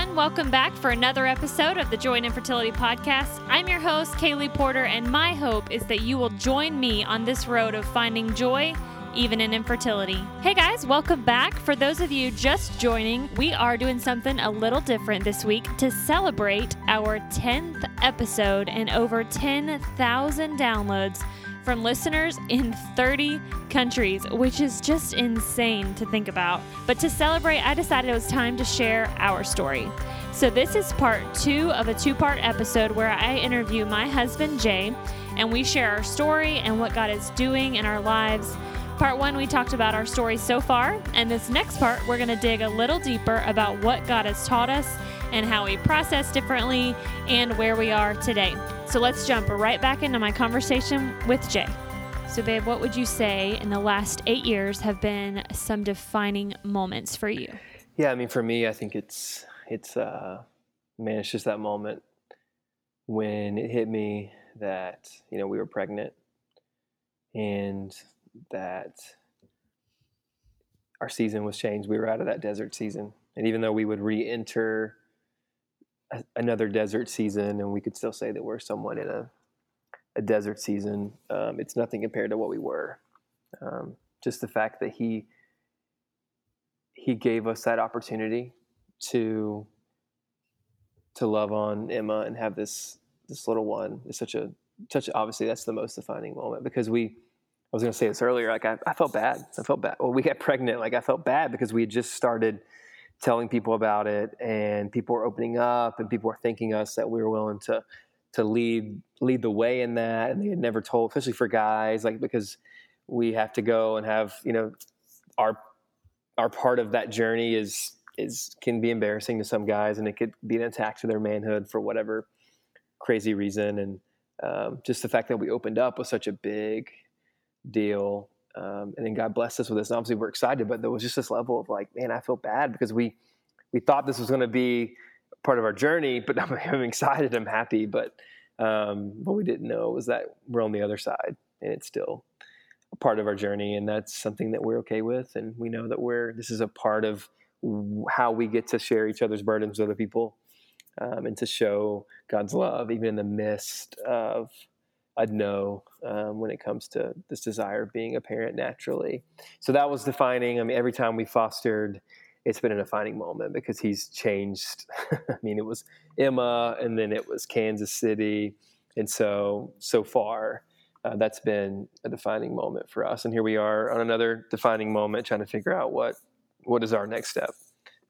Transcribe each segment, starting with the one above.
everyone. Welcome back for another episode of the Joy in Infertility Podcast. I'm your host, Kaylee Porter, and my hope is that you will join me on this road of finding joy even in infertility. Hey guys, welcome back. For those of you just joining, we are doing something a little different this week to celebrate our 10th episode and over 10,000 downloads from listeners in 30 countries, which is just insane to think about. But to celebrate, I decided it was time to share our story. So, this is part two of a two part episode where I interview my husband, Jay, and we share our story and what God is doing in our lives. Part one, we talked about our story so far, and this next part, we're going to dig a little deeper about what God has taught us and how we process differently and where we are today. So let's jump right back into my conversation with Jay. So, babe, what would you say in the last eight years have been some defining moments for you? Yeah, I mean, for me, I think it's it's uh, man, it's just that moment when it hit me that you know we were pregnant and that our season was changed. We were out of that desert season, and even though we would re-enter another desert season, and we could still say that we're somewhat in a a desert season, um, it's nothing compared to what we were. Um, just the fact that he he gave us that opportunity to to love on Emma and have this this little one is such a such obviously that's the most defining moment because we I was going to say this earlier like I, I felt bad. I felt bad. Well we got pregnant. Like I felt bad because we had just started telling people about it and people were opening up and people were thanking us that we were willing to to lead lead the way in that and they had never told especially for guys like because we have to go and have you know our our part of that journey is is can be embarrassing to some guys and it could be an attack to their manhood for whatever crazy reason and um, just the fact that we opened up was such a big deal um, and then God blessed us with this. And obviously, we're excited, but there was just this level of like, man, I feel bad because we we thought this was going to be part of our journey, but I'm, I'm excited, I'm happy, but um, what we didn't know was that we're on the other side, and it's still a part of our journey, and that's something that we're okay with, and we know that we're this is a part of how we get to share each other's burdens with other people, um, and to show God's love even in the midst of a no um, when it comes to this desire of being a parent naturally. So that was defining. I mean, every time we fostered, it's been a defining moment because he's changed. I mean, it was Emma, and then it was Kansas City, and so so far. Uh, that's been a defining moment for us, and here we are on another defining moment, trying to figure out what what is our next step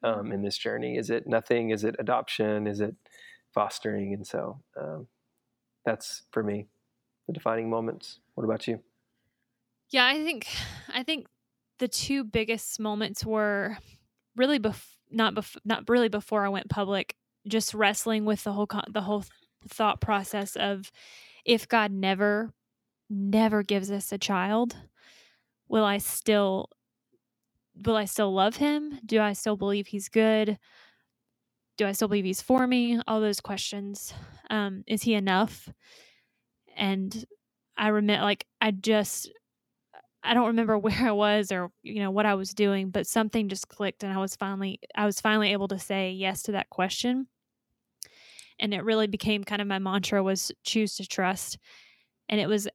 um, in this journey. Is it nothing? Is it adoption? Is it fostering? And so um, that's for me the defining moments. What about you? Yeah, I think I think the two biggest moments were really bef- not bef- not really before I went public, just wrestling with the whole con- the whole thought process of if God never never gives us a child, will I still will I still love him? Do I still believe he's good? Do I still believe he's for me? All those questions. Um, is he enough? And I remember like I just I don't remember where I was or you know what I was doing, but something just clicked and I was finally I was finally able to say yes to that question. And it really became kind of my mantra was choose to trust. And it was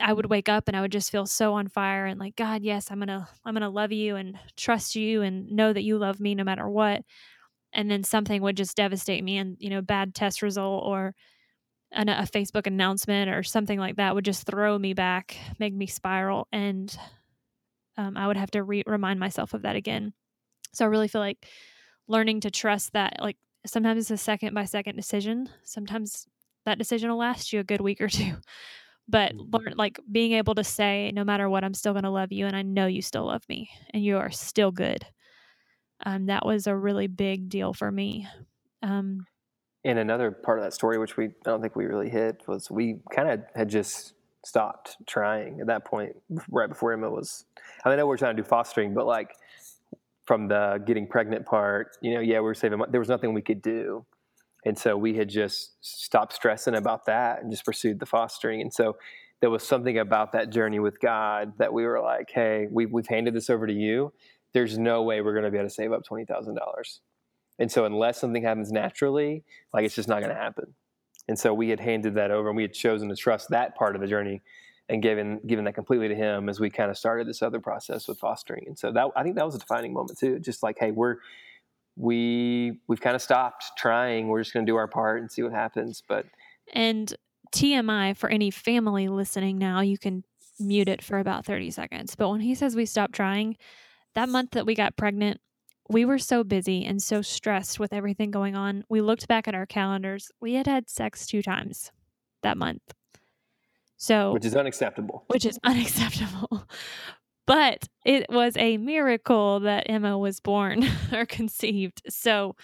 I would wake up and I would just feel so on fire and like God, yes, I'm going to I'm going to love you and trust you and know that you love me no matter what. And then something would just devastate me and you know bad test result or an, a Facebook announcement or something like that would just throw me back, make me spiral, and um, I would have to re- remind myself of that again. So I really feel like learning to trust that, like sometimes it's a second by second decision. Sometimes that decision will last you a good week or two. But mm-hmm. learn, like being able to say, no matter what, I'm still going to love you, and I know you still love me, and you are still good. Um, that was a really big deal for me. Um, and another part of that story, which we I don't think we really hit, was we kind of had just stopped trying at that point, right before Emma was. I, mean, I know we are trying to do fostering, but like from the getting pregnant part, you know, yeah, we were saving. Money. There was nothing we could do, and so we had just stopped stressing about that and just pursued the fostering. And so there was something about that journey with God that we were like, hey, we, we've handed this over to you. There's no way we're going to be able to save up twenty thousand dollars And so unless something happens naturally, like it's just not going to happen. And so we had handed that over and we had chosen to trust that part of the journey and given given that completely to him as we kind of started this other process with fostering. And so that I think that was a defining moment too. Just like, hey, we're we we've kind of stopped trying. We're just going to do our part and see what happens. But and TMI for any family listening now, you can mute it for about 30 seconds. But when he says we stopped trying, that month that we got pregnant, we were so busy and so stressed with everything going on. We looked back at our calendars. We had had sex two times that month. So, which is unacceptable. Which is unacceptable. But it was a miracle that Emma was born or conceived. So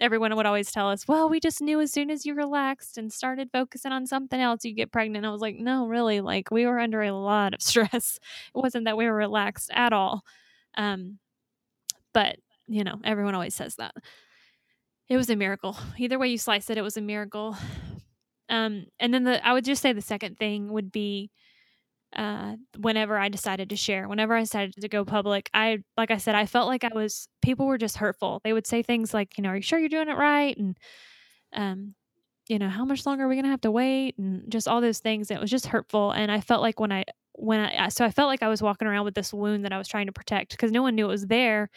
everyone would always tell us, well, we just knew as soon as you relaxed and started focusing on something else, you get pregnant. I was like, no, really. Like we were under a lot of stress. It wasn't that we were relaxed at all. Um, but, you know, everyone always says that. It was a miracle. Either way you slice it, it was a miracle. Um, and then the I would just say the second thing would be uh, whenever I decided to share, whenever I decided to go public, I, like I said, I felt like I was, people were just hurtful. They would say things like, you know, are you sure you're doing it right? And, um, you know, how much longer are we going to have to wait? And just all those things. It was just hurtful. And I felt like when I, when I, so I felt like I was walking around with this wound that I was trying to protect because no one knew it was there.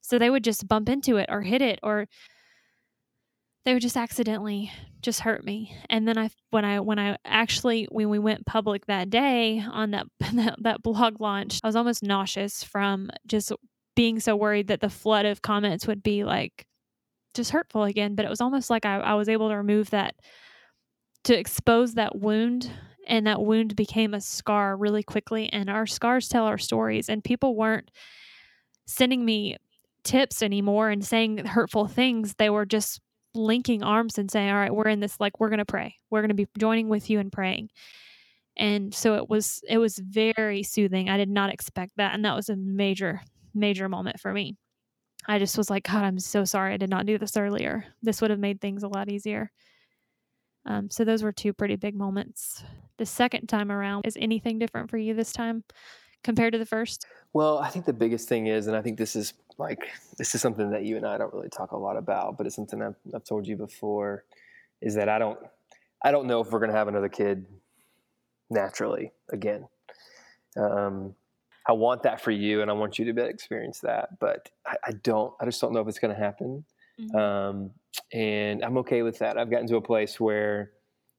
So they would just bump into it or hit it or, they would just accidentally just hurt me. And then I when I when I actually when we went public that day on that that, that blog launch, I was almost nauseous from just being so worried that the flood of comments would be like just hurtful again. But it was almost like I, I was able to remove that to expose that wound and that wound became a scar really quickly and our scars tell our stories and people weren't sending me tips anymore and saying hurtful things they were just linking arms and saying, All right, we're in this, like, we're going to pray. We're going to be joining with you in praying. And so it was, it was very soothing. I did not expect that. And that was a major, major moment for me. I just was like, God, I'm so sorry I did not do this earlier. This would have made things a lot easier. Um, so those were two pretty big moments. The second time around, is anything different for you this time compared to the first? Well, I think the biggest thing is, and I think this is like this is something that you and I don't really talk a lot about, but it's something I've, I've told you before, is that I don't I don't know if we're gonna have another kid naturally again. Um, I want that for you, and I want you to be experience that, but I, I don't. I just don't know if it's gonna happen. Mm-hmm. Um, and I'm okay with that. I've gotten to a place where,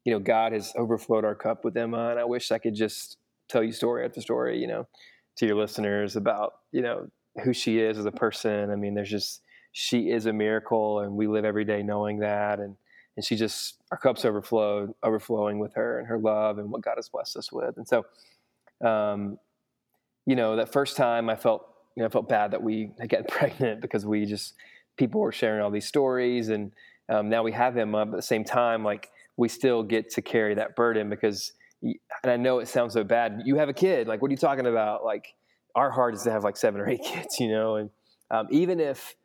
you know, God has overflowed our cup with Emma, and I wish I could just tell you story after story, you know, to your listeners about, you know, who she is as a person. I mean, there's just she is a miracle, and we live every day knowing that. And and she just our cups overflowed, overflowing with her and her love and what God has blessed us with. And so, um, you know, that first time I felt you know I felt bad that we had gotten pregnant because we just people were sharing all these stories, and um, now we have him. But at the same time, like we still get to carry that burden because and I know it sounds so bad. You have a kid. Like, what are you talking about? Like, our heart is to have like seven or eight kids, you know. And um, even if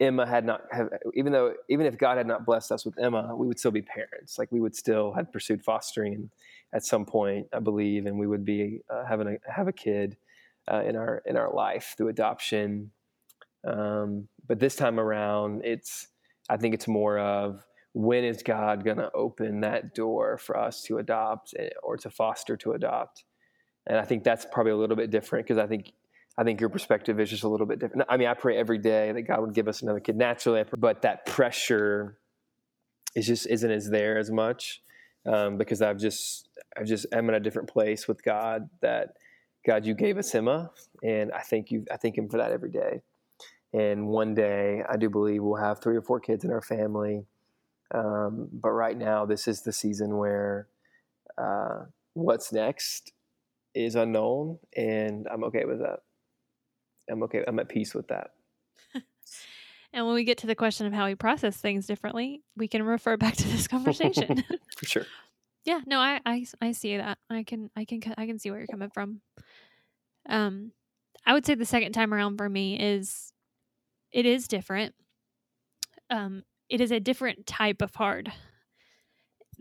Emma had not have, even though even if God had not blessed us with Emma, we would still be parents. Like, we would still have pursued fostering at some point, I believe, and we would be uh, having a have a kid uh, in our in our life through adoption. Um, but this time around, it's I think it's more of when is God going to open that door for us to adopt eh, or to foster to adopt? And I think that's probably a little bit different because I think I think your perspective is just a little bit different. I mean, I pray every day that God would give us another kid naturally, but that pressure is just isn't as there as much um, because I've just I've just am in a different place with God. That God, you gave us Emma, and I thank you. I thank Him for that every day. And one day, I do believe we'll have three or four kids in our family um, but right now, this is the season where uh, what's next is unknown, and I'm okay with that. I'm okay. I'm at peace with that. and when we get to the question of how we process things differently, we can refer back to this conversation. For sure. yeah. No, I, I I see that. I can I can I can see where you're coming from. Um, I would say the second time around for me is it is different. Um, it is a different type of hard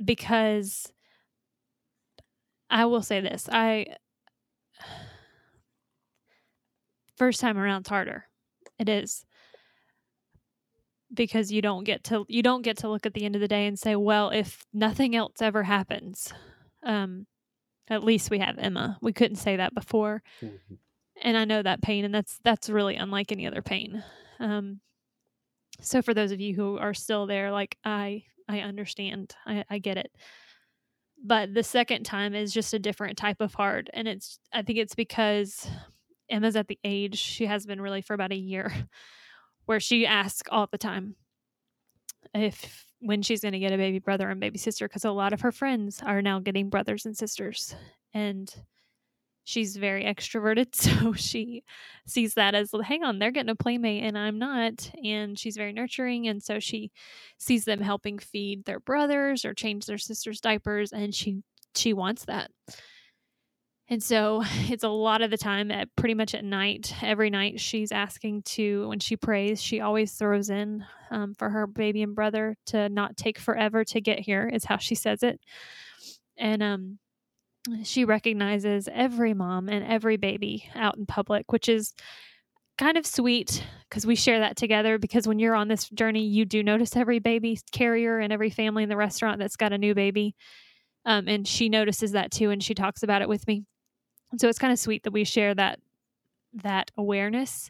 because I will say this I first time around it's harder it is because you don't get to you don't get to look at the end of the day and say, well, if nothing else ever happens, um, at least we have Emma. We couldn't say that before, mm-hmm. and I know that pain, and that's that's really unlike any other pain. Um, so for those of you who are still there, like I I understand, I, I get it. But the second time is just a different type of hard, and it's I think it's because Emma's at the age she has been really for about a year where she asks all the time if when she's going to get a baby brother and baby sister because a lot of her friends are now getting brothers and sisters and she's very extroverted so she sees that as hang on they're getting a playmate and i'm not and she's very nurturing and so she sees them helping feed their brothers or change their sisters diapers and she she wants that and so it's a lot of the time at pretty much at night, every night she's asking to, when she prays, she always throws in um, for her baby and brother to not take forever to get here, is how she says it. And um, she recognizes every mom and every baby out in public, which is kind of sweet because we share that together. Because when you're on this journey, you do notice every baby carrier and every family in the restaurant that's got a new baby. Um, and she notices that too, and she talks about it with me. And so it's kind of sweet that we share that that awareness,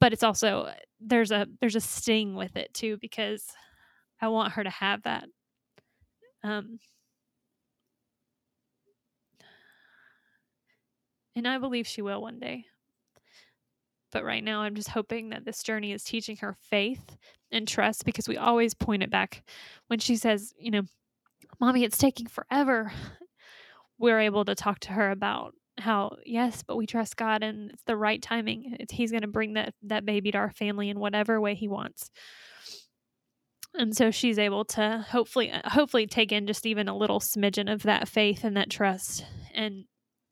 but it's also there's a there's a sting with it too because I want her to have that. Um, and I believe she will one day. But right now, I'm just hoping that this journey is teaching her faith and trust because we always point it back when she says, you know, Mommy, it's taking forever. We're able to talk to her about how yes but we trust god and it's the right timing. It's, he's going to bring that that baby to our family in whatever way he wants. And so she's able to hopefully uh, hopefully take in just even a little smidgen of that faith and that trust and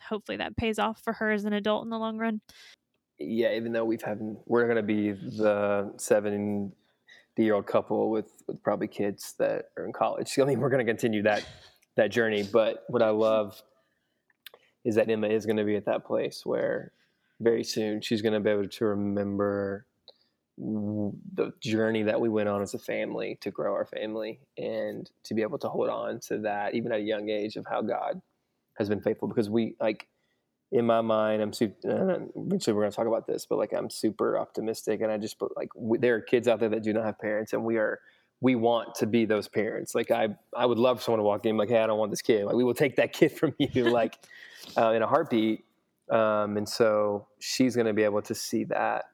hopefully that pays off for her as an adult in the long run. Yeah even though we've had we're going to be the seven year old couple with, with probably kids that are in college. I mean we're going to continue that that journey but what i love is that Emma is going to be at that place where very soon she's going to be able to remember the journey that we went on as a family to grow our family and to be able to hold on to that even at a young age of how God has been faithful. Because we like in my mind I'm super eventually we're going to talk about this but like I'm super optimistic and I just like we, there are kids out there that do not have parents and we are we want to be those parents like I I would love someone to walk in like hey I don't want this kid like we will take that kid from you like uh, in a heartbeat. Um, and so she's going to be able to see that.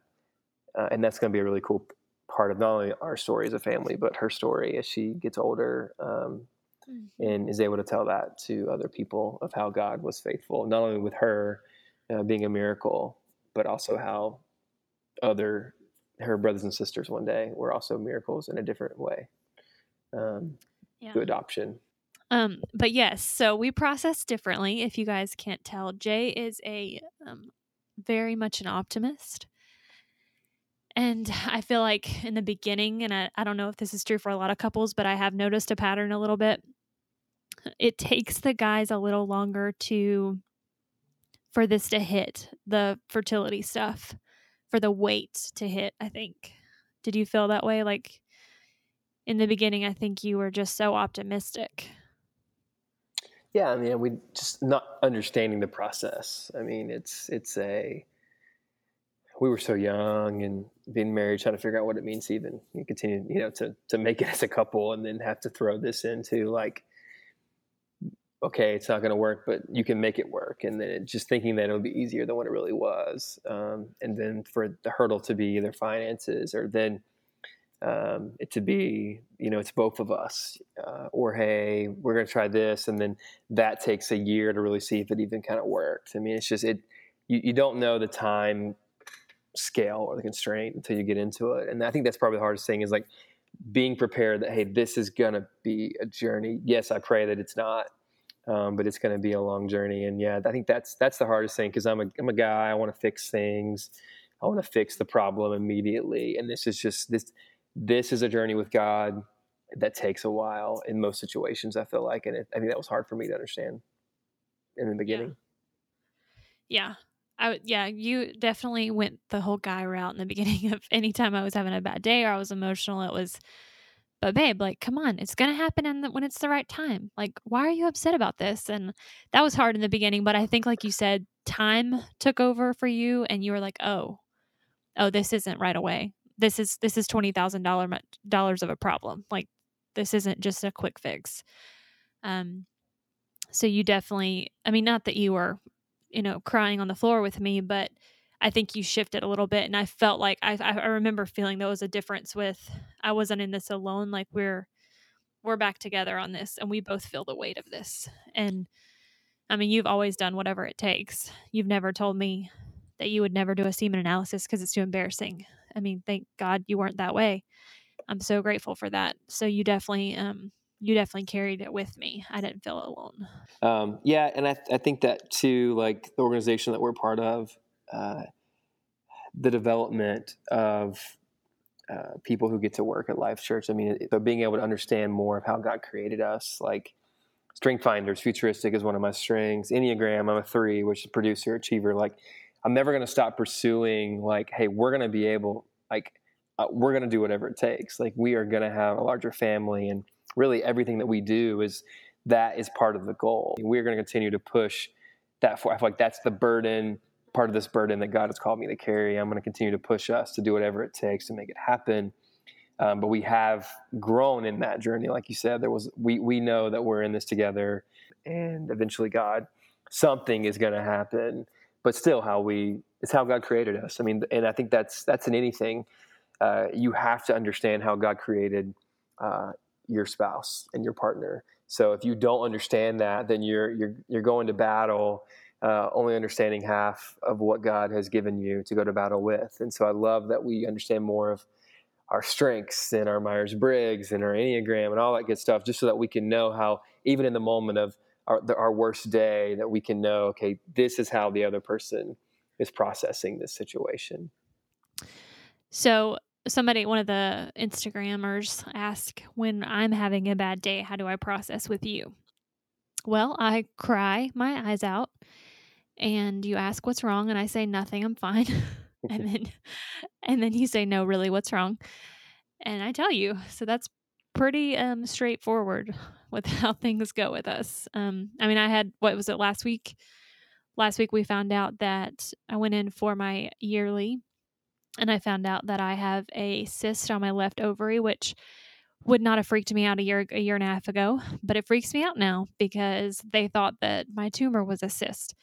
Uh, and that's going to be a really cool part of not only our story as a family, but her story as she gets older um, mm-hmm. and is able to tell that to other people of how God was faithful, not only with her uh, being a miracle, but also how other her brothers and sisters one day were also miracles in a different way um, yeah. to adoption. Um, but yes, so we process differently. If you guys can't tell, Jay is a um, very much an optimist. And I feel like in the beginning, and I, I don't know if this is true for a lot of couples, but I have noticed a pattern a little bit. It takes the guys a little longer to for this to hit the fertility stuff, for the weight to hit, I think. Did you feel that way? Like in the beginning, I think you were just so optimistic. Yeah, I mean, we just not understanding the process. I mean, it's it's a we were so young and being married, trying to figure out what it means to even continue, you know, to to make it as a couple, and then have to throw this into like, okay, it's not going to work, but you can make it work, and then just thinking that it'll be easier than what it really was, um, and then for the hurdle to be either finances or then um, it to be you know it's both of us uh, or hey we're going to try this. And then that takes a year to really see if it even kind of worked. I mean it's just it you, you don't know the time scale or the constraint until you get into it. And i think that's probably the hardest thing is like being prepared that hey this is going to be a journey. Yes i pray that it's not um, but it's going to be a long journey and yeah i think that's that's the hardest thing because I'm a, I'm a guy i want to fix things i want to fix the problem immediately and this is just this this is a journey with God that takes a while in most situations. I feel like, and it, I think that was hard for me to understand in the beginning. Yeah. yeah. I yeah, you definitely went the whole guy route in the beginning of anytime I was having a bad day or I was emotional, it was but babe, like come on, it's to happen and when it's the right time. Like why are you upset about this? And that was hard in the beginning, but I think like you said, time took over for you and you were like, "Oh, oh, this isn't right away. This is this is $20,000 of a problem. Like this isn't just a quick fix." Um so you definitely I mean not that you were you know, crying on the floor with me, but I think you shifted a little bit. And I felt like I, I remember feeling there was a difference with I wasn't in this alone. Like we're, we're back together on this and we both feel the weight of this. And I mean, you've always done whatever it takes. You've never told me that you would never do a semen analysis because it's too embarrassing. I mean, thank God you weren't that way. I'm so grateful for that. So you definitely, um, you definitely carried it with me. I didn't feel alone. Um, yeah, and I, I think that too, like the organization that we're part of, uh, the development of uh, people who get to work at Life Church. I mean, so being able to understand more of how God created us, like Strength Finders, futuristic is one of my strengths. Enneagram, I'm a three, which is producer, achiever. Like, I'm never going to stop pursuing. Like, hey, we're going to be able, like, uh, we're going to do whatever it takes. Like, we are going to have a larger family and really everything that we do is that is part of the goal. We're going to continue to push that for. I feel like that's the burden, part of this burden that God has called me to carry. I'm going to continue to push us to do whatever it takes to make it happen. Um, but we have grown in that journey, like you said. There was we we know that we're in this together, and eventually, God, something is going to happen. But still, how we it's how God created us. I mean, and I think that's that's in anything. Uh, you have to understand how God created uh, your spouse and your partner. So if you don't understand that, then you're you're you're going to battle uh, only understanding half of what God has given you to go to battle with. And so I love that we understand more of our strengths and our Myers Briggs and our Enneagram and all that good stuff, just so that we can know how, even in the moment of our, the, our worst day, that we can know, okay, this is how the other person is processing this situation. So somebody one of the instagrammers asked when i'm having a bad day how do i process with you well i cry my eyes out and you ask what's wrong and i say nothing i'm fine. And then and then you say no really what's wrong? And i tell you so that's pretty um straightforward with how things go with us. Um i mean i had what was it last week? Last week we found out that i went in for my yearly and I found out that I have a cyst on my left ovary, which would not have freaked me out a year a year and a half ago, but it freaks me out now because they thought that my tumor was a cyst,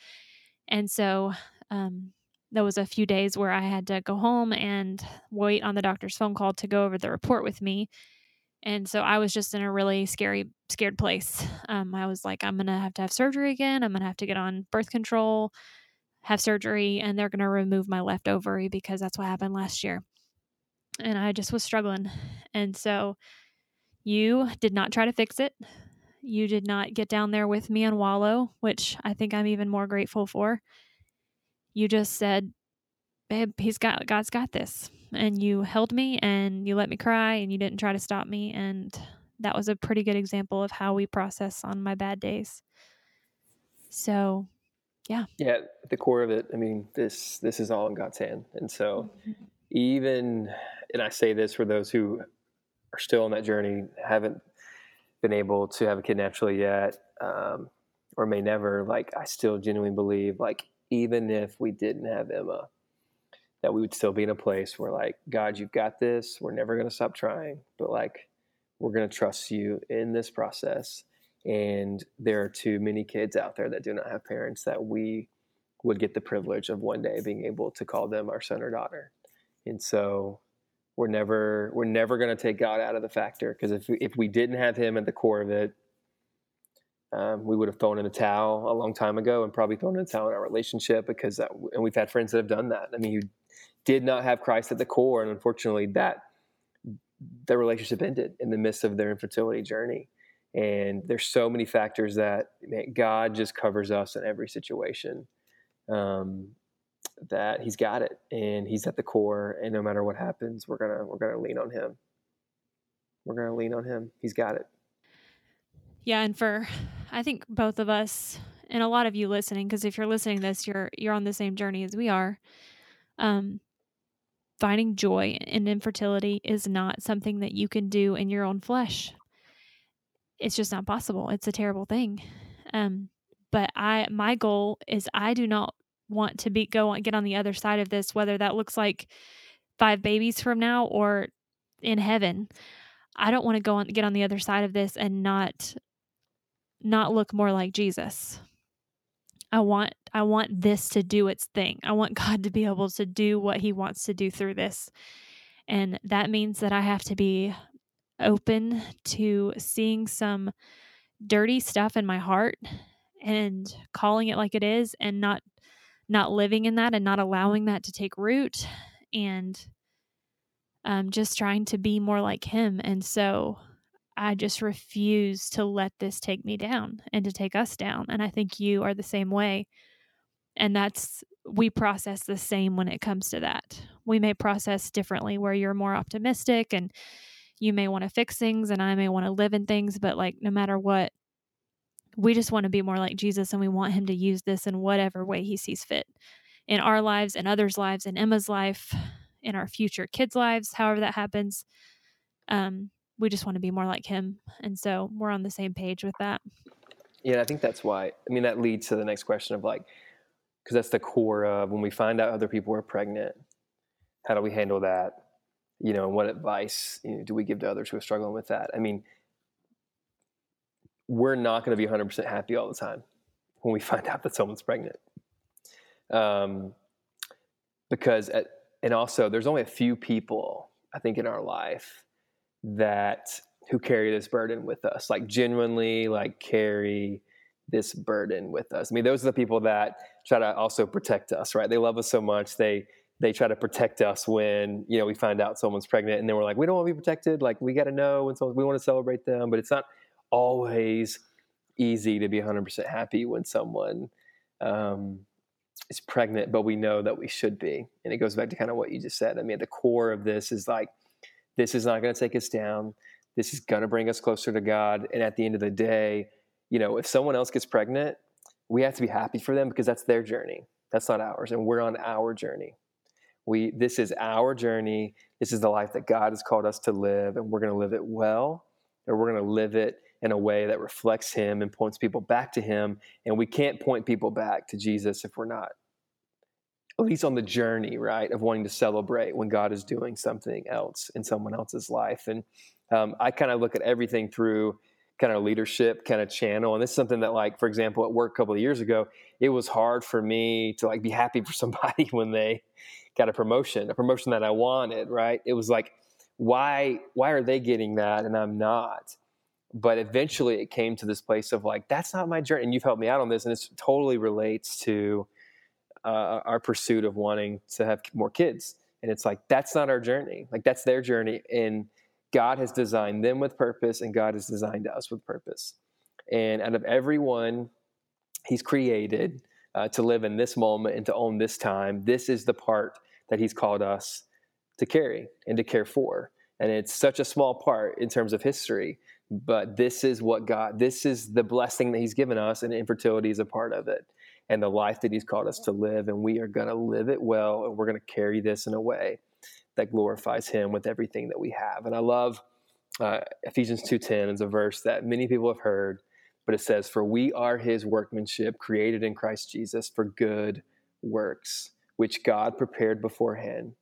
and so um, there was a few days where I had to go home and wait on the doctor's phone call to go over the report with me. And so I was just in a really scary, scared place. Um, I was like, I'm going to have to have surgery again. I'm going to have to get on birth control have surgery and they're going to remove my left ovary because that's what happened last year. And I just was struggling. And so you did not try to fix it. You did not get down there with me and wallow, which I think I'm even more grateful for. You just said, "Babe, he's got God's got this." And you held me and you let me cry and you didn't try to stop me and that was a pretty good example of how we process on my bad days. So, yeah yeah at the core of it i mean this this is all in god's hand and so mm-hmm. even and i say this for those who are still on that journey haven't been able to have a kid naturally yet um, or may never like i still genuinely believe like even if we didn't have emma that we would still be in a place where like god you've got this we're never going to stop trying but like we're going to trust you in this process and there are too many kids out there that do not have parents that we would get the privilege of one day being able to call them our son or daughter. And so we're never we're never going to take God out of the factor because if if we didn't have Him at the core of it, um, we would have thrown in a towel a long time ago and probably thrown in a towel in our relationship because that, and we've had friends that have done that. I mean, you did not have Christ at the core, and unfortunately, that the relationship ended in the midst of their infertility journey. And there's so many factors that man, God just covers us in every situation. Um, that He's got it, and He's at the core. And no matter what happens, we're gonna we're gonna lean on Him. We're gonna lean on Him. He's got it. Yeah, and for I think both of us and a lot of you listening, because if you're listening this, you're you're on the same journey as we are. Um, finding joy in infertility is not something that you can do in your own flesh. It's just not possible. It's a terrible thing. Um, but I my goal is I do not want to be go on get on the other side of this, whether that looks like five babies from now or in heaven. I don't want to go on get on the other side of this and not not look more like Jesus. I want I want this to do its thing. I want God to be able to do what he wants to do through this. And that means that I have to be open to seeing some dirty stuff in my heart and calling it like it is and not not living in that and not allowing that to take root and um, just trying to be more like him. And so I just refuse to let this take me down and to take us down. And I think you are the same way. And that's, we process the same when it comes to that. We may process differently where you're more optimistic and you may want to fix things and I may want to live in things, but like no matter what, we just want to be more like Jesus and we want him to use this in whatever way he sees fit in our lives, in others' lives, in Emma's life, in our future kids' lives, however that happens. Um, we just want to be more like him. And so we're on the same page with that. Yeah, I think that's why. I mean, that leads to the next question of like, because that's the core of when we find out other people are pregnant, how do we handle that? You know, and what advice you know, do we give to others who are struggling with that? I mean, we're not going to be 100% happy all the time when we find out that someone's pregnant. Um, because, at, and also, there's only a few people, I think, in our life that who carry this burden with us, like genuinely, like carry this burden with us. I mean, those are the people that try to also protect us, right? They love us so much. They, they try to protect us when you know we find out someone's pregnant and then we're like we don't want to be protected like we got to know when someone we want to celebrate them but it's not always easy to be 100% happy when someone um, is pregnant, but we know that we should be. And it goes back to kind of what you just said. I mean, at the core of this is like, this is not going to take us down. This is going to bring us closer to God. And at the end of the day, you know, if someone else gets pregnant, we have to be happy for them because that's their journey. That's not ours. And we're on our journey. We, this is our journey. This is the life that God has called us to live, and we're going to live it well, or we're going to live it in a way that reflects him and points people back to him. And we can't point people back to Jesus if we're not at least on the journey, right, of wanting to celebrate when God is doing something else in someone else's life. And um, I kind of look at everything through kind of leadership kind of channel. And this is something that, like, for example, at work a couple of years ago, it was hard for me to like be happy for somebody when they got a promotion, a promotion that I wanted, right? It was like, why, why are they getting that and I'm not? But eventually it came to this place of like that's not my journey and you've helped me out on this and it totally relates to uh, our pursuit of wanting to have more kids. And it's like that's not our journey. Like that's their journey and god has designed them with purpose and god has designed us with purpose. And out of everyone he's created uh, to live in this moment and to own this time this is the part that he's called us to carry and to care for. And it's such a small part in terms of history but this is what God, this is the blessing that He's given us, and infertility is a part of it, and the life that He's called us to live. And we are going to live it well, and we're going to carry this in a way that glorifies Him with everything that we have. And I love uh, Ephesians 2:10 is a verse that many people have heard, but it says, "For we are His workmanship, created in Christ Jesus for good works, which God prepared beforehand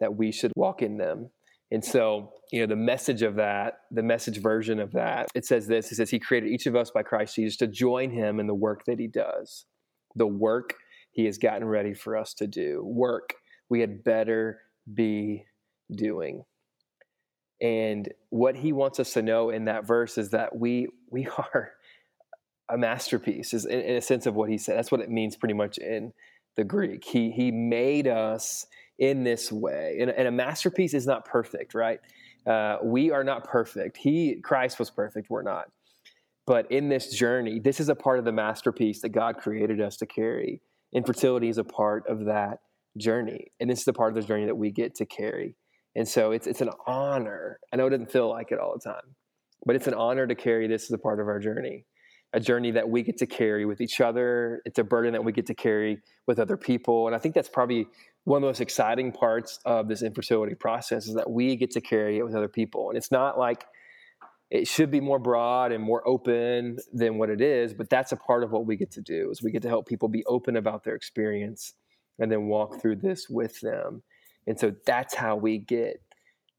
that we should walk in them." And so, you know, the message of that, the message version of that, it says this it says, He created each of us by Christ Jesus to join Him in the work that He does, the work He has gotten ready for us to do, work we had better be doing. And what He wants us to know in that verse is that we, we are a masterpiece, is in, in a sense of what He said. That's what it means pretty much in the Greek. He, he made us in this way. And, and a masterpiece is not perfect, right? Uh, we are not perfect. He, Christ, was perfect. We're not. But in this journey, this is a part of the masterpiece that God created us to carry. Infertility is a part of that journey, and this is the part of the journey that we get to carry. And so it's it's an honor. I know it doesn't feel like it all the time, but it's an honor to carry this as a part of our journey. a journey that we get to carry with each other. It's a burden that we get to carry with other people. And I think that's probably one of the most exciting parts of this infertility process is that we get to carry it with other people. And it's not like it should be more broad and more open than what it is, but that's a part of what we get to do is we get to help people be open about their experience and then walk through this with them. And so that's how we get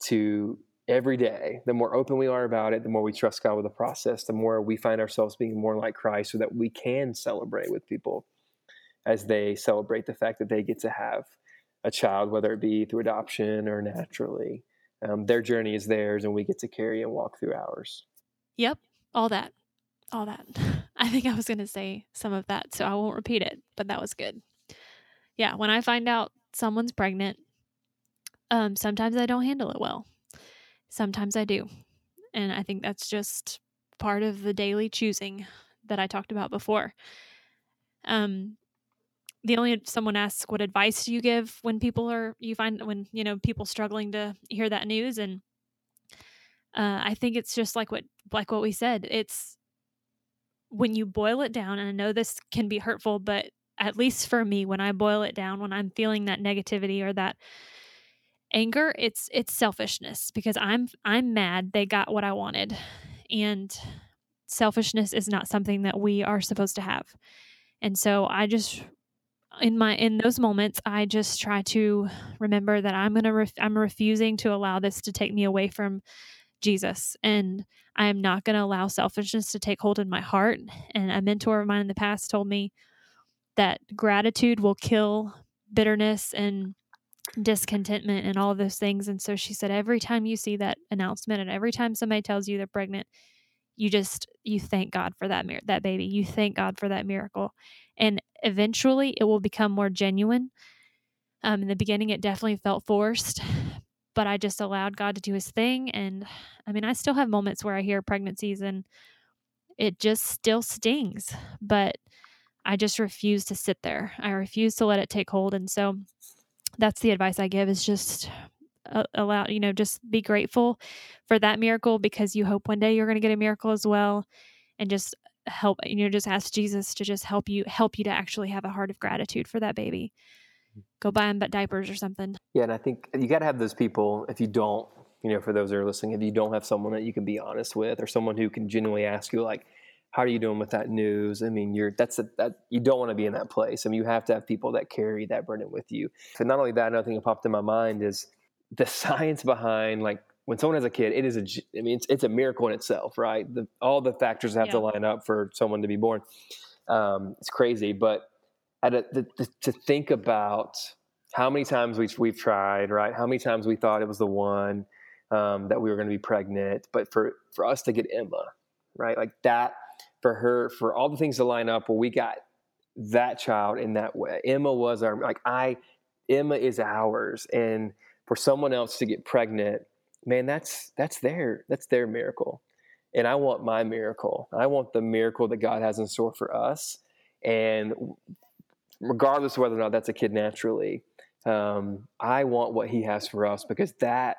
to every day, the more open we are about it, the more we trust God with the process, the more we find ourselves being more like Christ so that we can celebrate with people as they celebrate the fact that they get to have a child, whether it be through adoption or naturally. Um, their journey is theirs, and we get to carry and walk through ours. Yep, all that. All that. I think I was going to say some of that, so I won't repeat it, but that was good. Yeah, when I find out someone's pregnant, um, sometimes I don't handle it well Sometimes I do. And I think that's just part of the daily choosing that I talked about before. Um, the only someone asks what advice do you give when people are you find when you know people struggling to hear that news and uh, I think it's just like what like what we said. It's when you boil it down, and I know this can be hurtful, but at least for me, when I boil it down, when I'm feeling that negativity or that anger it's it's selfishness because i'm i'm mad they got what i wanted and selfishness is not something that we are supposed to have and so i just in my in those moments i just try to remember that i'm to ref, i'm refusing to allow this to take me away from jesus and i am not going to allow selfishness to take hold in my heart and a mentor of mine in the past told me that gratitude will kill bitterness and discontentment and all of those things. And so she said, every time you see that announcement and every time somebody tells you they're pregnant, you just you thank God for that mir- that baby. You thank God for that miracle, and eventually it will become more genuine. Um, in the beginning, it definitely felt forced, but I just allowed God to do His thing. And I mean, I still have moments where I hear pregnancies and it just still stings, but I just refuse to sit there. I refuse to let it take hold, and so that's the advice I give is just uh, allow, you know, just be grateful for that miracle because you hope one day you're going to get a miracle as well. And just help, you know, just ask Jesus to just help you, help you to actually have a heart of gratitude for that baby. Mm. Go buy them diapers or something. Yeah. And I think you got to have those people. If you don't, you know, for those that are listening, if you don't have someone that you can be honest with or someone who can genuinely ask you, like, how are you doing with that news? I mean, you're that's a, that you don't want to be in that place. I mean, you have to have people that carry that burden with you. So not only that, another thing that popped in my mind is the science behind like when someone has a kid, it is a I mean, it's, it's a miracle in itself, right? The, all the factors have yeah. to line up for someone to be born. Um, it's crazy, but at a, the, the, to think about how many times we've, we've tried, right? How many times we thought it was the one um, that we were going to be pregnant, but for for us to get Emma, right? Like that for her for all the things to line up where we got that child in that way. Emma was our like I Emma is ours and for someone else to get pregnant, man, that's that's their that's their miracle. And I want my miracle. I want the miracle that God has in store for us. And regardless of whether or not that's a kid naturally, um, I want what he has for us because that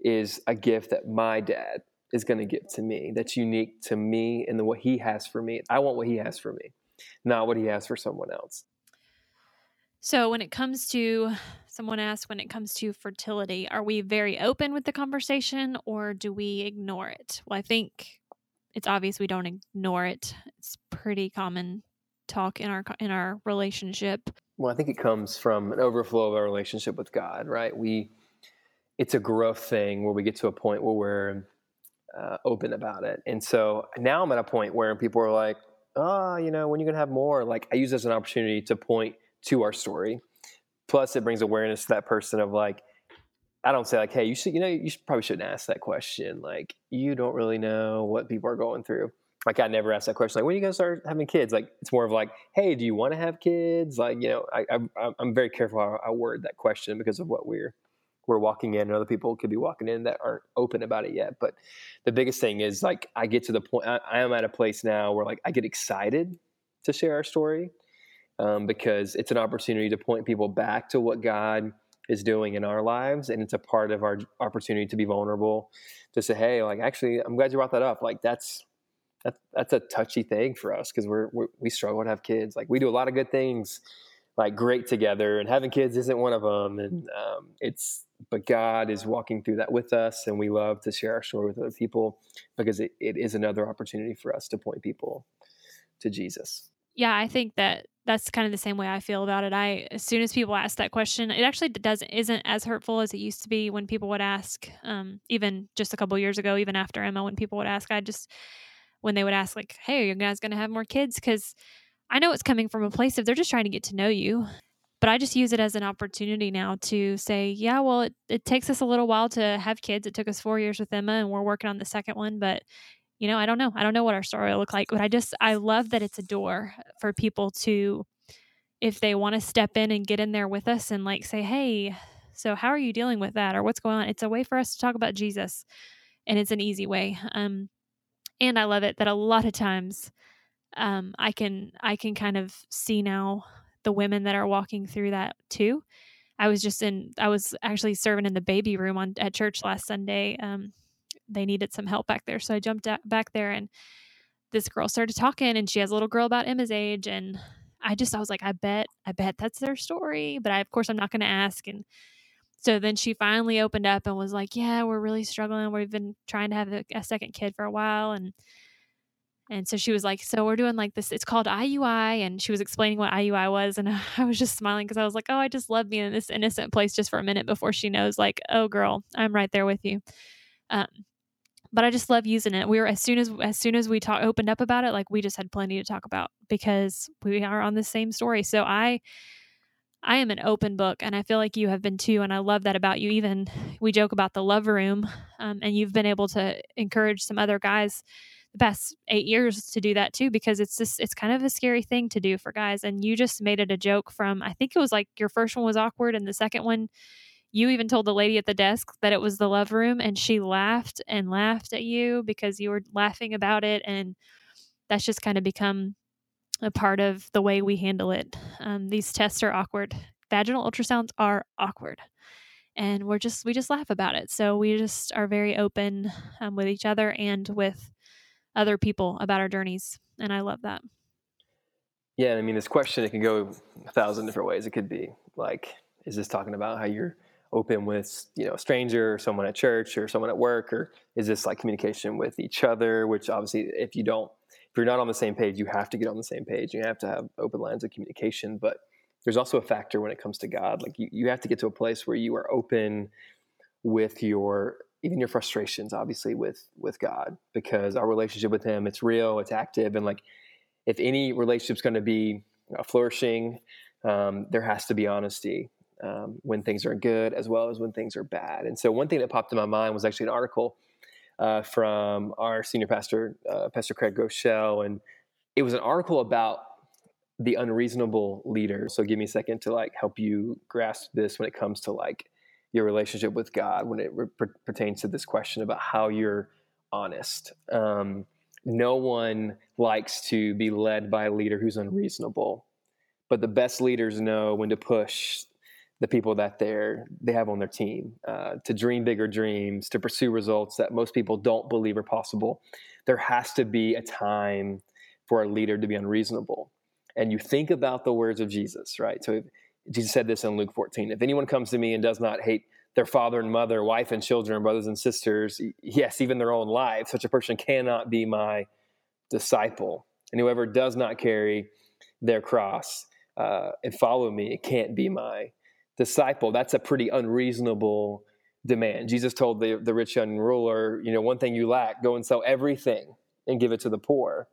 is a gift that my dad is going to give to me that's unique to me and the, what he has for me. I want what he has for me, not what he has for someone else. So, when it comes to someone asked, when it comes to fertility, are we very open with the conversation or do we ignore it? Well, I think it's obvious we don't ignore it. It's pretty common talk in our in our relationship. Well, I think it comes from an overflow of our relationship with God, right? We it's a growth thing where we get to a point where we're uh, open about it. And so now I'm at a point where people are like, oh, you know, when you're going to have more, like I use this as an opportunity to point to our story. Plus, it brings awareness to that person of like, I don't say like, hey, you should, you know, you should, probably shouldn't ask that question. Like, you don't really know what people are going through. Like, I never ask that question. Like, when are you to start having kids? Like, it's more of like, hey, do you want to have kids? Like, you know, I, I, I'm very careful how I word that question because of what we're we're walking in and other people could be walking in that aren't open about it yet but the biggest thing is like i get to the point i, I am at a place now where like i get excited to share our story um, because it's an opportunity to point people back to what god is doing in our lives and it's a part of our opportunity to be vulnerable to say hey like actually i'm glad you brought that up like that's that, that's a touchy thing for us because we're, we're, we struggle to have kids. Like we do a lot of good things, like great together, and having kids isn't one of them. And um, it's but God is walking through that with us, and we love to share our story with other people because it, it is another opportunity for us to point people to Jesus. Yeah, I think that that's kind of the same way I feel about it. I as soon as people ask that question, it actually doesn't isn't as hurtful as it used to be when people would ask. Um, even just a couple years ago, even after Emma, when people would ask, I just when they would ask like, "Hey, are you guys going to have more kids?" Because I know it's coming from a place of they're just trying to get to know you. But I just use it as an opportunity now to say, yeah, well, it, it takes us a little while to have kids. It took us four years with Emma, and we're working on the second one. But you know, I don't know. I don't know what our story will look like, but I just, I love that it's a door for people to, if they want to step in and get in there with us and like say, hey, so how are you dealing with that or what's going on? It's a way for us to talk about Jesus and it's an easy way. Um, and I love it that a lot of times um, I can, I can kind of see now the women that are walking through that too. I was just in, I was actually serving in the baby room on at church last Sunday. Um, they needed some help back there. So I jumped back there and this girl started talking and she has a little girl about Emma's age and I just I was like I bet I bet that's their story, but I of course I'm not going to ask and so then she finally opened up and was like, "Yeah, we're really struggling. We've been trying to have a, a second kid for a while and and so she was like, "So we're doing like this. It's called IUI." And she was explaining what IUI was, and I was just smiling because I was like, "Oh, I just love being in this innocent place just for a minute before she knows, like, oh, girl, I'm right there with you." Um, but I just love using it. We were as soon as as soon as we talk opened up about it, like we just had plenty to talk about because we are on the same story. So I I am an open book, and I feel like you have been too, and I love that about you. Even we joke about the love room, um, and you've been able to encourage some other guys the past eight years to do that too, because it's just it's kind of a scary thing to do for guys. And you just made it a joke from I think it was like your first one was awkward, and the second one you even told the lady at the desk that it was the love room and she laughed and laughed at you because you were laughing about it and that's just kind of become a part of the way we handle it. Um, these tests are awkward. Vaginal ultrasounds are awkward and we're just we just laugh about it. So we just are very open um, with each other and with other people about our journeys and i love that. Yeah i mean this question it can go a thousand different ways. It could be like is this talking about how you're open with you know a stranger or someone at church or someone at work or is this like communication with each other? Which obviously if you don't if you're not on the same page you have to get on the same page. You have to have open lines of communication but there's also a factor when it comes to god. Like you, you have to get to a place where you are open with your even your frustrations obviously with with god because our relationship with him it's real it's active and like if any relationship's going to be flourishing um, there has to be honesty um, when things are good as well as when things are bad. And so one thing that popped in my mind was actually an article uh, from our senior pastor, uh, Pastor Craig Groeschel, and it was an article about the unreasonable leader. So give me a second to like help you grasp this when it comes to like your relationship with God when it re- pertains to this question about how you're honest. Um, no one likes to be led by a leader who's unreasonable, but the best leaders know when to push the people that they're they have on their team uh, to dream bigger dreams to pursue results that most people don't believe are possible. There has to be a time for a leader to be unreasonable. And you think about the words of jesus right? So jesus said this in luke 14 if anyone comes to me and does not hate their father and mother wife and children brothers and sisters yes even their own life such a person cannot be my disciple. And whoever does not carry their cross uh, and follow me it can't be my disciple, that's a pretty unreasonable demand. Jesus told the, the rich young ruler, you know, one thing you lack, go and sell everything and give it to the poor,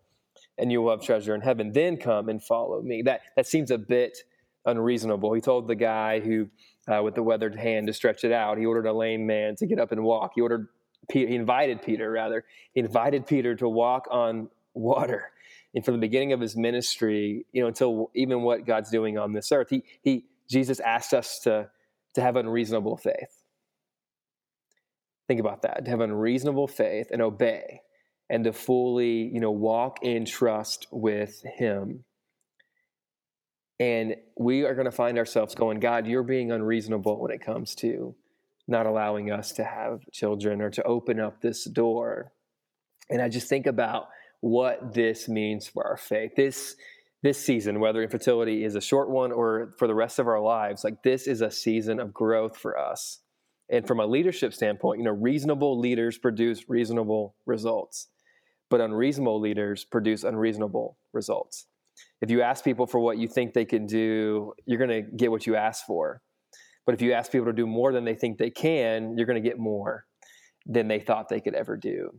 and you will have treasure in heaven. Then come and follow me. That that seems a bit unreasonable. He told the guy who, uh, with the weathered hand, to stretch it out. He ordered a lame man to get up and walk. He ordered, he invited Peter rather. He invited Peter to walk on water. And from the beginning of his ministry, you know, until even what God's doing on this earth, he he Jesus asked us to, to have unreasonable faith. Think about that to have unreasonable faith and obey and to fully, you know, walk in trust with Him. And we are going to find ourselves going, God, you're being unreasonable when it comes to not allowing us to have children or to open up this door. And I just think about what this means for our faith. This this season, whether infertility is a short one or for the rest of our lives, like this is a season of growth for us. And from a leadership standpoint, you know, reasonable leaders produce reasonable results, but unreasonable leaders produce unreasonable results. If you ask people for what you think they can do, you're going to get what you ask for. But if you ask people to do more than they think they can, you're going to get more than they thought they could ever do.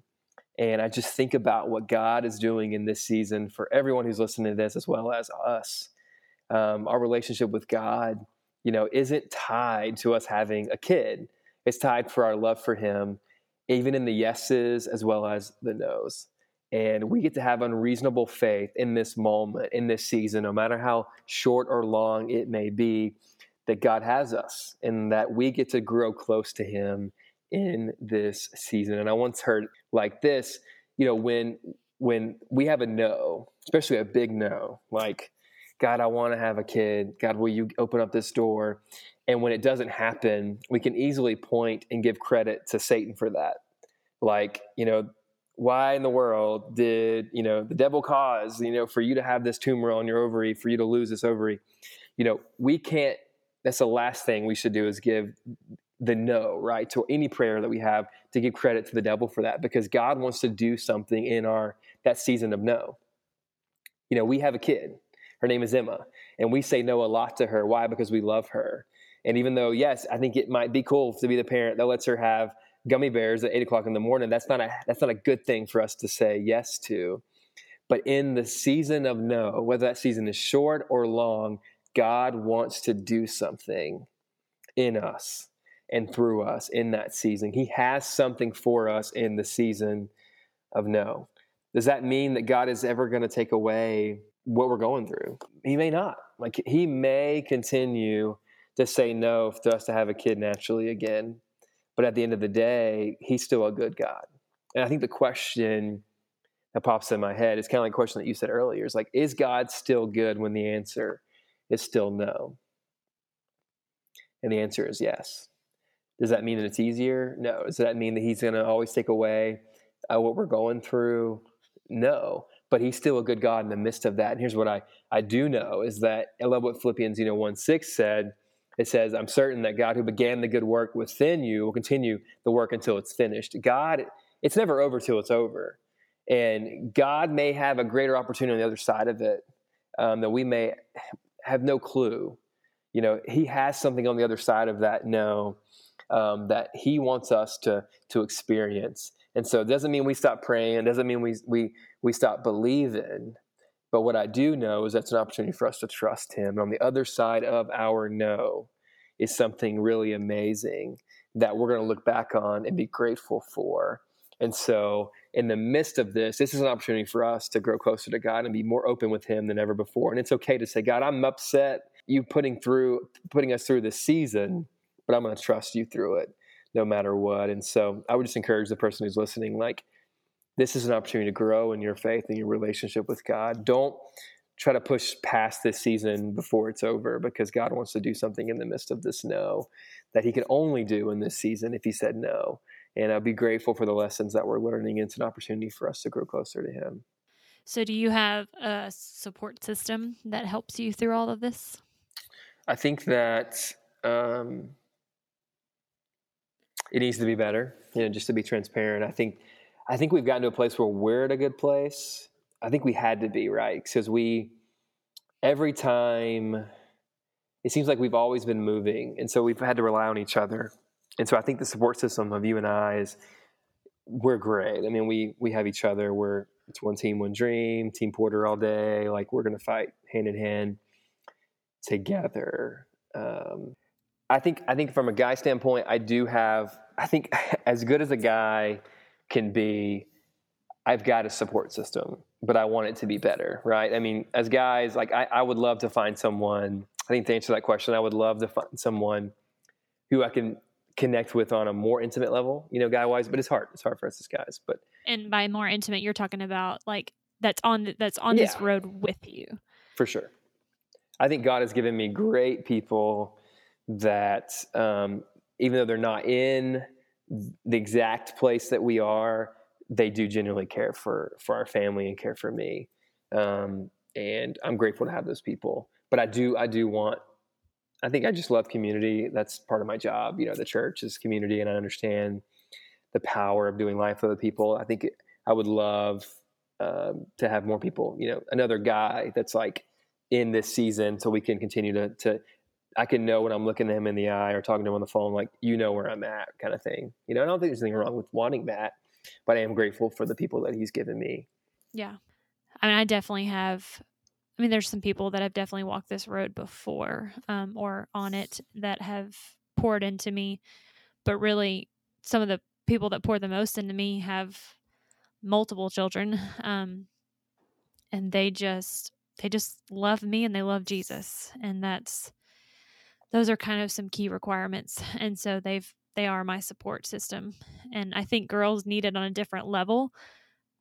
And I just think about what God is doing in this season for everyone who's listening to this, as well as us. Um, our relationship with God, you know, isn't tied to us having a kid. It's tied for our love for Him, even in the yeses as well as the nos. And we get to have unreasonable faith in this moment, in this season, no matter how short or long it may be, that God has us and that we get to grow close to Him in this season. And I once heard like this, you know, when when we have a no, especially a big no, like God, I want to have a kid. God, will you open up this door? And when it doesn't happen, we can easily point and give credit to Satan for that. Like, you know, why in the world did, you know, the devil cause, you know, for you to have this tumor on your ovary, for you to lose this ovary? You know, we can't, that's the last thing we should do is give the no, right? To any prayer that we have to give credit to the devil for that because God wants to do something in our that season of no. You know, we have a kid. Her name is Emma, and we say no a lot to her. Why? Because we love her. And even though, yes, I think it might be cool to be the parent that lets her have gummy bears at eight o'clock in the morning, that's not a that's not a good thing for us to say yes to. But in the season of no, whether that season is short or long, God wants to do something in us and through us in that season. He has something for us in the season of no. Does that mean that God is ever going to take away what we're going through? He may not. Like he may continue to say no to us to have a kid naturally again. But at the end of the day, he's still a good God. And I think the question that pops in my head is kind of like a question that you said earlier is like, is God still good when the answer is still no? And the answer is yes. Does that mean that it's easier? No. Does that mean that he's going to always take away uh, what we're going through? No. But he's still a good God in the midst of that. And here's what I, I do know is that I love what Philippians, you know, 1 6 said. It says, I'm certain that God who began the good work within you will continue the work until it's finished. God, it's never over till it's over. And God may have a greater opportunity on the other side of it um, that we may have no clue. You know, He has something on the other side of that no um, that He wants us to to experience. And so it doesn't mean we stop praying. It doesn't mean we we we stop believing. But what I do know is that's an opportunity for us to trust Him. And on the other side of our no is something really amazing that we're going to look back on and be grateful for. And so, in the midst of this, this is an opportunity for us to grow closer to God and be more open with Him than ever before. And it's okay to say, God, I'm upset you putting through putting us through this season but I'm going to trust you through it no matter what. And so I would just encourage the person who's listening, like, this is an opportunity to grow in your faith and your relationship with God. Don't try to push past this season before it's over because God wants to do something in the midst of this no that He can only do in this season if He said no. And I'll be grateful for the lessons that we're learning. It's an opportunity for us to grow closer to Him. So, do you have a support system that helps you through all of this? I think that um, it needs to be better. You know, just to be transparent. I think I think we've gotten to a place where we're at a good place. I think we had to be right because we every time it seems like we've always been moving, and so we've had to rely on each other. And so I think the support system of you and I is we're great. I mean, we we have each other. We're it's one team, one dream, team Porter all day. Like we're gonna fight hand in hand together. Um, I think I think from a guy standpoint, I do have. I think as good as a guy can be, I've got a support system, but I want it to be better, right? I mean, as guys, like I, I would love to find someone. I think to answer that question, I would love to find someone who I can connect with on a more intimate level, you know, guy wise. But it's hard. It's hard for us as guys. But and by more intimate, you're talking about like that's on that's on yeah, this road with you. For sure. I think God has given me great people that um, even though they're not in the exact place that we are, they do genuinely care for for our family and care for me. Um, and I'm grateful to have those people. But I do I do want I think I just love community. That's part of my job. You know, the church is community, and I understand the power of doing life with other people. I think I would love um, to have more people. You know, another guy that's like in this season, so we can continue to to. I can know when I'm looking at him in the eye or talking to him on the phone, like you know where I'm at, kind of thing. You know, I don't think there's anything wrong with wanting that, but I am grateful for the people that he's given me. Yeah, I mean, I definitely have I mean, there's some people that have definitely walked this road before um, or on it that have poured into me, but really, some of the people that pour the most into me have multiple children, um, and they just they just love me and they love Jesus, and that's those are kind of some key requirements, and so they've they are my support system, and I think girls need it on a different level.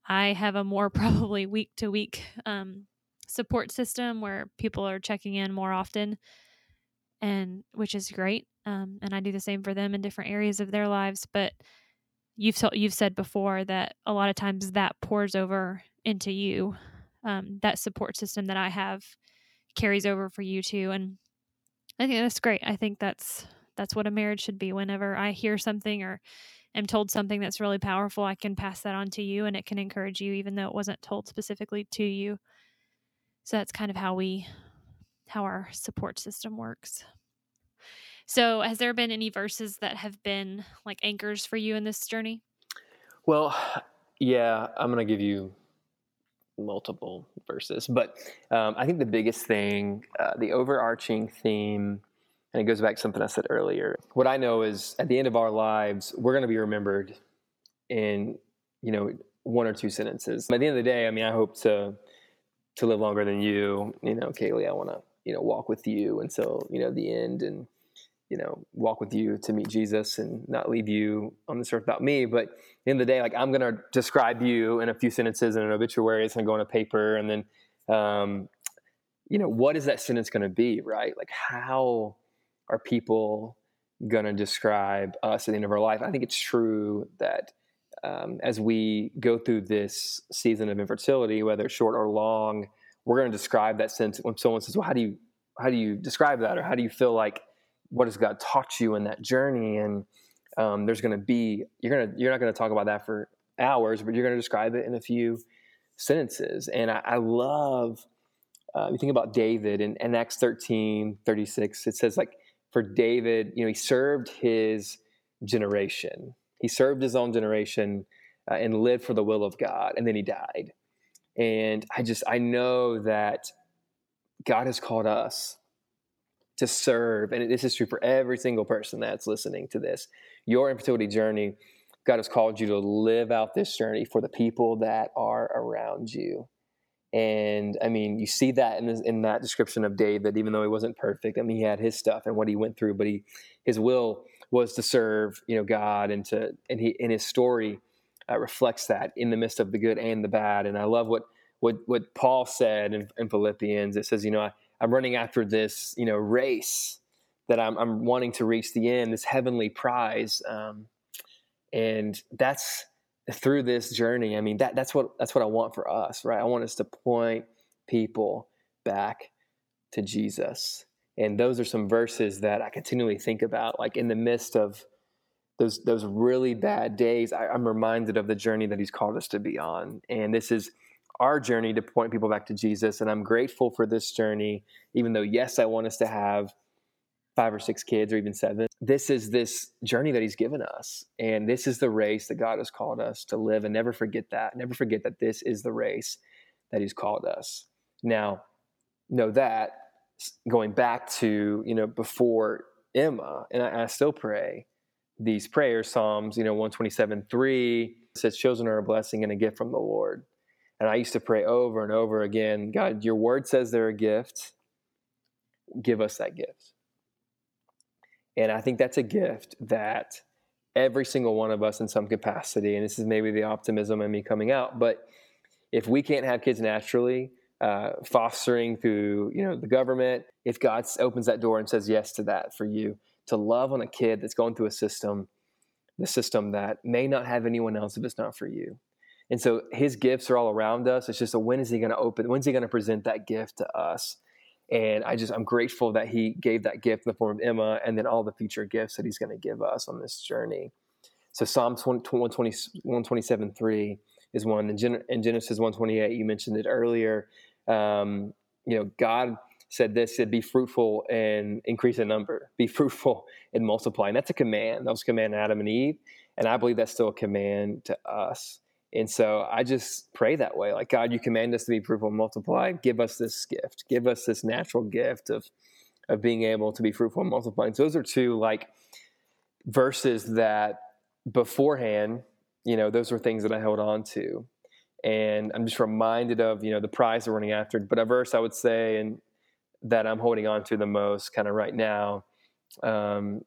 I have a more probably week to week support system where people are checking in more often and which is great um, and i do the same for them in different areas of their lives but you've t- you've said before that a lot of times that pours over into you um, that support system that i have carries over for you too and i think that's great i think that's that's what a marriage should be whenever i hear something or am told something that's really powerful i can pass that on to you and it can encourage you even though it wasn't told specifically to you so that's kind of how we how our support system works. So, has there been any verses that have been like anchors for you in this journey? Well, yeah, I'm going to give you multiple verses, but um, I think the biggest thing, uh, the overarching theme, and it goes back to something I said earlier. What I know is at the end of our lives, we're going to be remembered in, you know, one or two sentences. At the end of the day, I mean, I hope to to live longer than you. You know, Kaylee, I want to, you know, walk with you until, you know, the end and, you know, walk with you to meet Jesus and not leave you on this earth without me. But in the, the day, like I'm going to describe you in a few sentences in an obituary. It's going to go on a paper. And then, um, you know, what is that sentence going to be, right? Like how are people going to describe us at the end of our life? I think it's true that um, as we go through this season of infertility, whether it's short or long, we're going to describe that sense. When someone says, "Well, how do you how do you describe that?" or "How do you feel like what has God taught you in that journey?" and um, there's going to be you're going to you're not going to talk about that for hours, but you're going to describe it in a few sentences. And I, I love uh, you think about David in, in Acts 13, 36, it says like for David, you know, he served his generation. He served his own generation uh, and lived for the will of God, and then he died. And I just, I know that God has called us to serve, and this is true for every single person that's listening to this. Your infertility journey, God has called you to live out this journey for the people that are around you. And I mean, you see that in, this, in that description of David, even though he wasn't perfect. I mean, he had his stuff and what he went through, but he his will was to serve, you know, God and to and he in his story uh, reflects that in the midst of the good and the bad. And I love what what what Paul said in, in Philippians. It says, you know, I, I'm running after this, you know, race that I'm, I'm wanting to reach the end, this heavenly prize. Um, and that's through this journey. I mean, that that's what that's what I want for us, right? I want us to point people back to Jesus. And those are some verses that I continually think about, like in the midst of those those really bad days. I, I'm reminded of the journey that He's called us to be on, and this is our journey to point people back to Jesus. And I'm grateful for this journey, even though yes, I want us to have five or six kids or even seven. This is this journey that He's given us, and this is the race that God has called us to live. And never forget that. Never forget that this is the race that He's called us. Now, know that going back to you know before Emma, and I, I still pray these prayers. Psalms, you know, one twenty seven three says, "Children are a blessing and a gift from the Lord." And I used to pray over and over again, God, your word says they're a gift. Give us that gift. And I think that's a gift that every single one of us in some capacity, and this is maybe the optimism in me coming out, but if we can't have kids naturally, uh, fostering through you know the government if god opens that door and says yes to that for you to love on a kid that's going through a system the system that may not have anyone else if it's not for you And so his gifts are all around us. It's just a when is he going to open? When's he going to present that gift to us? And I just I'm grateful that he gave that gift in the form of Emma, and then all the future gifts that he's going to give us on this journey. So Psalms 120, 127 3 is one. In Genesis 128, you mentioned it earlier. Um, you know, God said this, said, be fruitful and increase in number, be fruitful and multiply. And that's a command. That was a command to Adam and Eve. And I believe that's still a command to us. And so I just pray that way. Like, God, you command us to be fruitful and multiply. Give us this gift. Give us this natural gift of, of being able to be fruitful and multiplying. So those are two like verses that beforehand, you know, those were things that I held on to. And I'm just reminded of, you know, the prize we're running after. But a verse I would say, and that I'm holding on to the most kind of right now, um,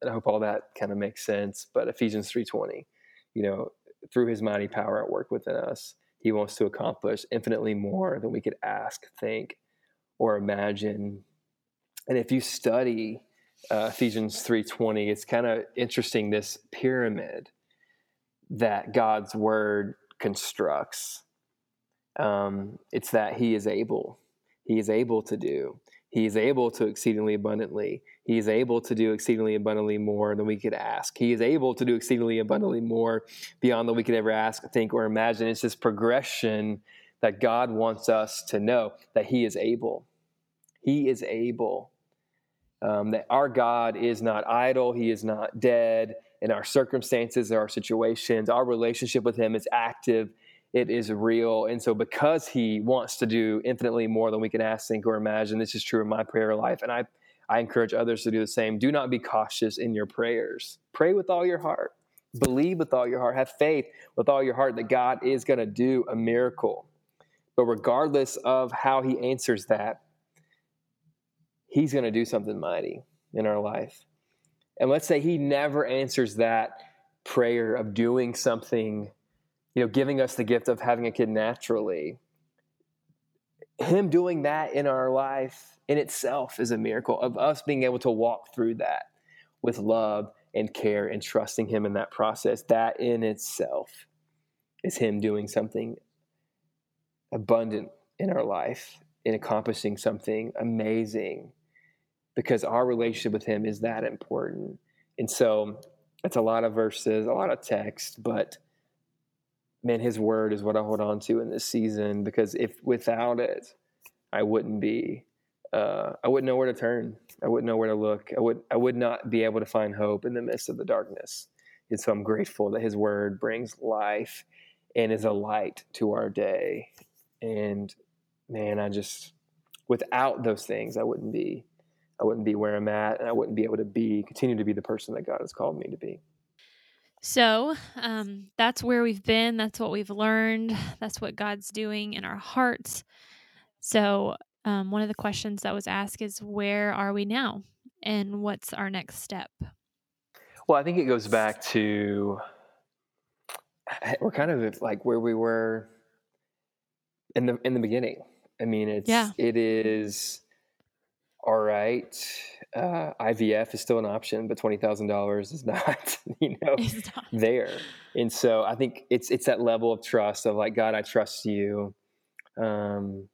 and I hope all that kind of makes sense. But Ephesians 3:20, you know, through His mighty power at work within us, He wants to accomplish infinitely more than we could ask, think, or imagine. And if you study uh, Ephesians 3:20, it's kind of interesting this pyramid that God's word constructs. Um, it's that He is able. He is able to do. He is able to exceedingly abundantly. He is able to do exceedingly abundantly more than we could ask. He is able to do exceedingly abundantly more beyond than we could ever ask, think, or imagine. It's this progression that God wants us to know that He is able. He is able. Um, that our God is not idle, He is not dead in our circumstances, our situations. Our relationship with Him is active, it is real. And so, because He wants to do infinitely more than we can ask, think, or imagine, this is true in my prayer life. And I, I encourage others to do the same. Do not be cautious in your prayers, pray with all your heart. Believe with all your heart. Have faith with all your heart that God is going to do a miracle. But regardless of how He answers that, He's going to do something mighty in our life. And let's say He never answers that prayer of doing something, you know, giving us the gift of having a kid naturally. Him doing that in our life in itself is a miracle of us being able to walk through that with love and care and trusting Him in that process. That in itself is Him doing something abundant in our life, in accomplishing something amazing because our relationship with him is that important. And so it's a lot of verses, a lot of text, but man, his word is what I hold on to in this season because if without it, I wouldn't be, uh, I wouldn't know where to turn. I wouldn't know where to look. I would, I would not be able to find hope in the midst of the darkness. And so I'm grateful that his word brings life and is a light to our day. And man, I just, without those things, I wouldn't be I wouldn't be where I'm at, and I wouldn't be able to be continue to be the person that God has called me to be. So um, that's where we've been. That's what we've learned. That's what God's doing in our hearts. So um, one of the questions that was asked is, "Where are we now, and what's our next step?" Well, I think it goes back to we're kind of like where we were in the in the beginning. I mean, it's yeah. it is all right, uh, IVF is still an option, but twenty thousand dollars is not, you know, not. there. And so I think it's it's that level of trust of like God, I trust you. Um,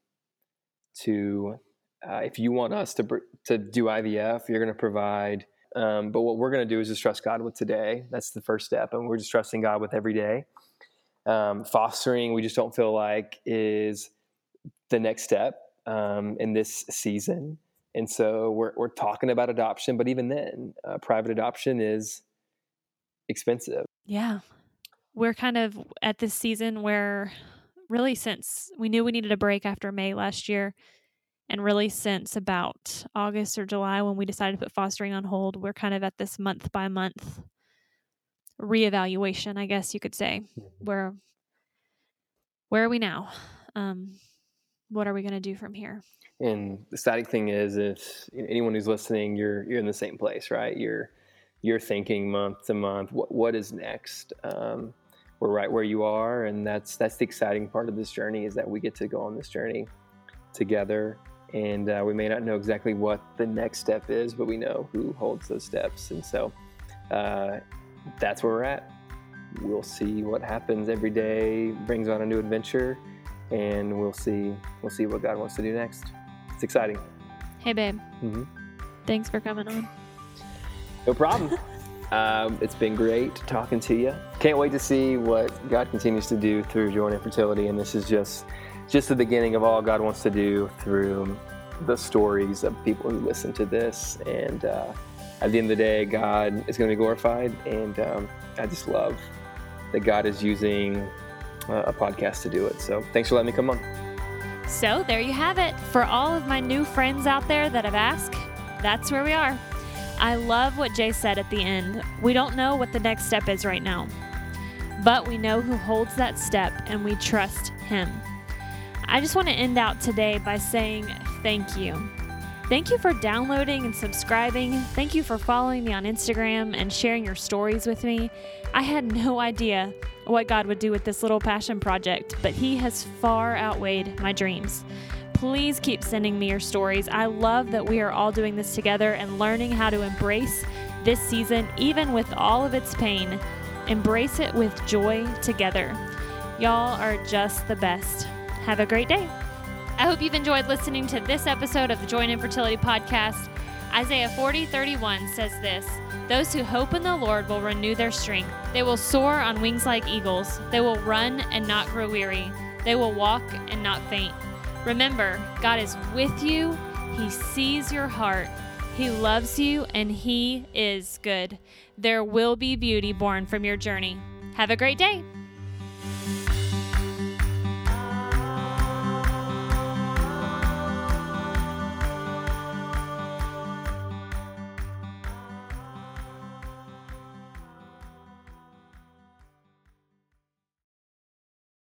to uh, if you want us to to do IVF, you're going to provide. Um, but what we're going to do is just trust God with today. That's the first step, and we're just trusting God with every day. Um, fostering, we just don't feel like is the next step um, in this season. And so we're, we're talking about adoption, but even then, uh, private adoption is expensive. Yeah. We're kind of at this season where really since we knew we needed a break after May last year, and really since about August or July when we decided to put fostering on hold, we're kind of at this month by month reevaluation, I guess you could say. Mm-hmm. Where where are we now? Um, what are we going to do from here? And the static thing is, if anyone who's listening, you're you're in the same place, right? You're you're thinking month to month, what what is next? Um, we're right where you are, and that's that's the exciting part of this journey is that we get to go on this journey together. And uh, we may not know exactly what the next step is, but we know who holds those steps, and so uh, that's where we're at. we'll see what happens every day brings on a new adventure, and we'll see we'll see what God wants to do next. It's exciting. Hey, babe. hmm Thanks for coming on. No problem. um, it's been great talking to you. Can't wait to see what God continues to do through Joy in Infertility, and this is just just the beginning of all God wants to do through the stories of people who listen to this. And uh, at the end of the day, God is going to be glorified, and um, I just love that God is using uh, a podcast to do it. So thanks for letting me come on. So there you have it. For all of my new friends out there that have asked, that's where we are. I love what Jay said at the end. We don't know what the next step is right now, but we know who holds that step and we trust him. I just want to end out today by saying thank you. Thank you for downloading and subscribing. Thank you for following me on Instagram and sharing your stories with me. I had no idea what God would do with this little passion project, but He has far outweighed my dreams. Please keep sending me your stories. I love that we are all doing this together and learning how to embrace this season, even with all of its pain. Embrace it with joy together. Y'all are just the best. Have a great day. I hope you've enjoyed listening to this episode of the Joy in Infertility Podcast. Isaiah 40 31 says this Those who hope in the Lord will renew their strength. They will soar on wings like eagles. They will run and not grow weary. They will walk and not faint. Remember, God is with you. He sees your heart. He loves you and He is good. There will be beauty born from your journey. Have a great day.